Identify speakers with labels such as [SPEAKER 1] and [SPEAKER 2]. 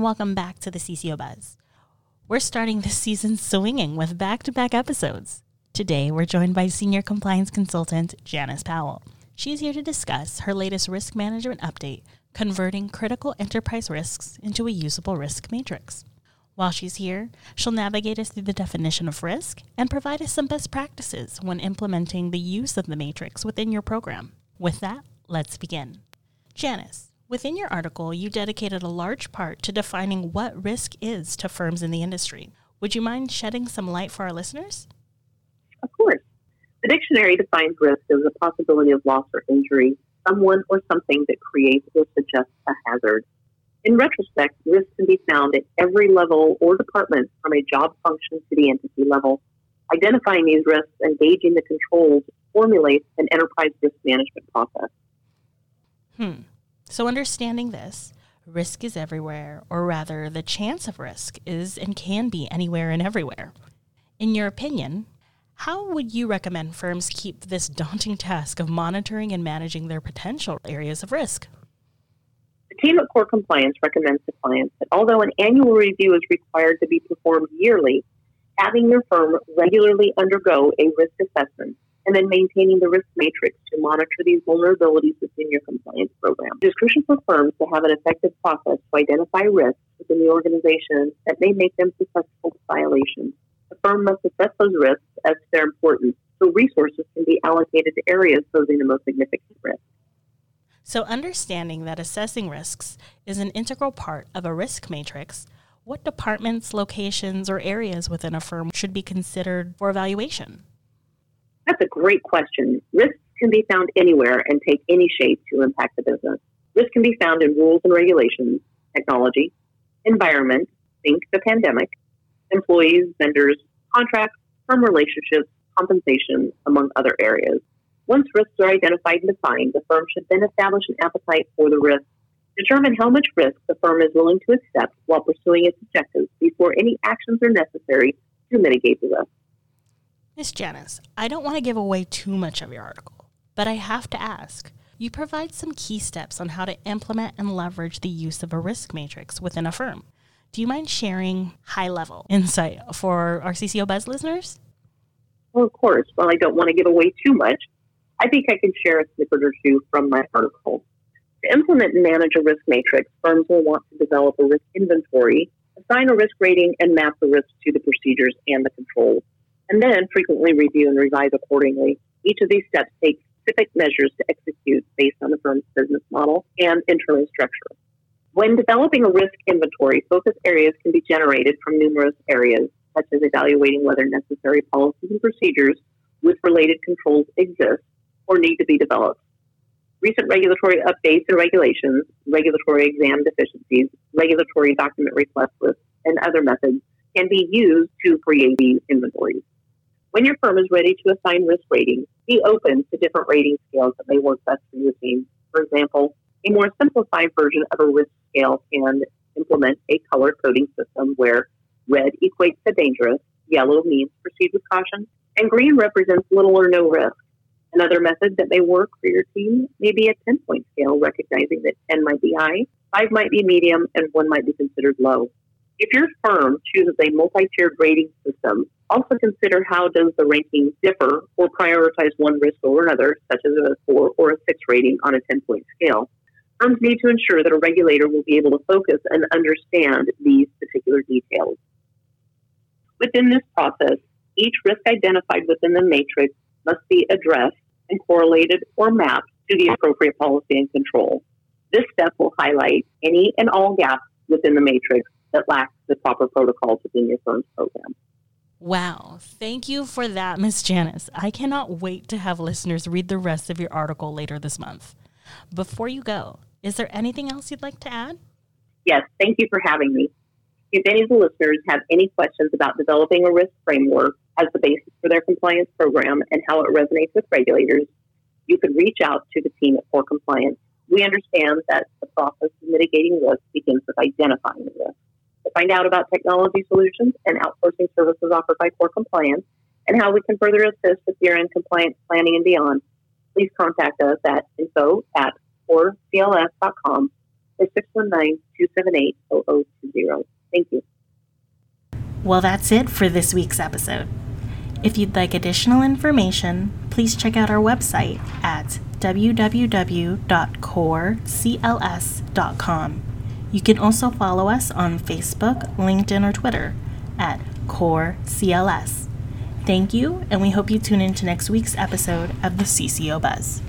[SPEAKER 1] and welcome back to the CCO Buzz. We're starting this season swinging with back to back episodes. Today, we're joined by Senior Compliance Consultant Janice Powell. She's here to discuss her latest risk management update, converting critical enterprise risks into a usable risk matrix. While she's here, she'll navigate us through the definition of risk and provide us some best practices when implementing the use of the matrix within your program. With that, let's begin. Janice, Within your article, you dedicated a large part to defining what risk is to firms in the industry. Would you mind shedding some light for our listeners?
[SPEAKER 2] Of course. The dictionary defines risk as a possibility of loss or injury, someone or something that creates or suggests a hazard. In retrospect, risk can be found at every level or department from a job function to the entity level. Identifying these risks and gauging the controls formulates an enterprise risk management process.
[SPEAKER 1] Hmm. So, understanding this, risk is everywhere, or rather, the chance of risk is and can be anywhere and everywhere. In your opinion, how would you recommend firms keep this daunting task of monitoring and managing their potential areas of risk?
[SPEAKER 2] The team at Core Compliance recommends to clients that although an annual review is required to be performed yearly, having your firm regularly undergo a risk assessment and then maintaining the risk matrix to monitor these vulnerabilities within your compliance program. It is crucial for firms to have an effective process to identify risks within the organization that may make them susceptible to violations. The firm must assess those risks as to their importance so resources can be allocated to areas posing the most significant risk.
[SPEAKER 1] So, understanding that assessing risks is an integral part of a risk matrix, what departments, locations, or areas within a firm should be considered for evaluation?
[SPEAKER 2] That's a great question. Risks can be found anywhere and take any shape to impact the business. Risk can be found in rules and regulations, technology, environment, think the pandemic, employees, vendors, contracts, firm relationships, compensation, among other areas. Once risks are identified and defined, the firm should then establish an appetite for the risk, determine how much risk the firm is willing to accept while pursuing its objectives before any actions are necessary to mitigate the risk.
[SPEAKER 1] Miss Janice, I don't want to give away too much of your article, but I have to ask. You provide some key steps on how to implement and leverage the use of a risk matrix within a firm. Do you mind sharing high level insight for our CCO Buzz listeners?
[SPEAKER 2] Well, of course. While I don't want to give away too much, I think I can share a snippet or two from my article. To implement and manage a risk matrix, firms will want to develop a risk inventory, assign a risk rating, and map the risks to the procedures and the controls and then frequently review and revise accordingly. Each of these steps takes specific measures to execute based on the firm's business model and internal structure. When developing a risk inventory, focus areas can be generated from numerous areas, such as evaluating whether necessary policies and procedures with related controls exist or need to be developed. Recent regulatory updates and regulations, regulatory exam deficiencies, regulatory document request lists, and other methods can be used to create these inventories. When your firm is ready to assign risk ratings, be open to different rating scales that may work best for your team. For example, a more simplified version of a risk scale can implement a color coding system where red equates to dangerous, yellow means proceed with caution, and green represents little or no risk. Another method that may work for your team may be a 10 point scale, recognizing that 10 might be high, 5 might be medium, and 1 might be considered low. If your firm chooses a multi-tiered rating system, also consider how does the ranking differ or prioritize one risk over another, such as a 4 or a 6 rating on a 10-point scale. Firms need to ensure that a regulator will be able to focus and understand these particular details. Within this process, each risk identified within the matrix must be addressed and correlated or mapped to the appropriate policy and control. This step will highlight any and all gaps within the matrix that lacks the proper protocols within your firm's program.
[SPEAKER 1] Wow. Thank you for that, Ms. Janice. I cannot wait to have listeners read the rest of your article later this month. Before you go, is there anything else you'd like to add?
[SPEAKER 2] Yes, thank you for having me. If any of the listeners have any questions about developing a risk framework as the basis for their compliance program and how it resonates with regulators, you could reach out to the team at Core Compliance. We understand that the process of mitigating risk begins with identifying the risk find out about technology solutions and outsourcing services offered by Core Compliance and how we can further assist with year-end compliance planning and beyond, please contact us at info at corecls.com or 619-278-0020. Thank you.
[SPEAKER 1] Well, that's it for this week's episode. If you'd like additional information, please check out our website at www.corecls.com. You can also follow us on Facebook, LinkedIn, or Twitter at CoreCLS. Thank you, and we hope you tune in to next week's episode of the CCO Buzz.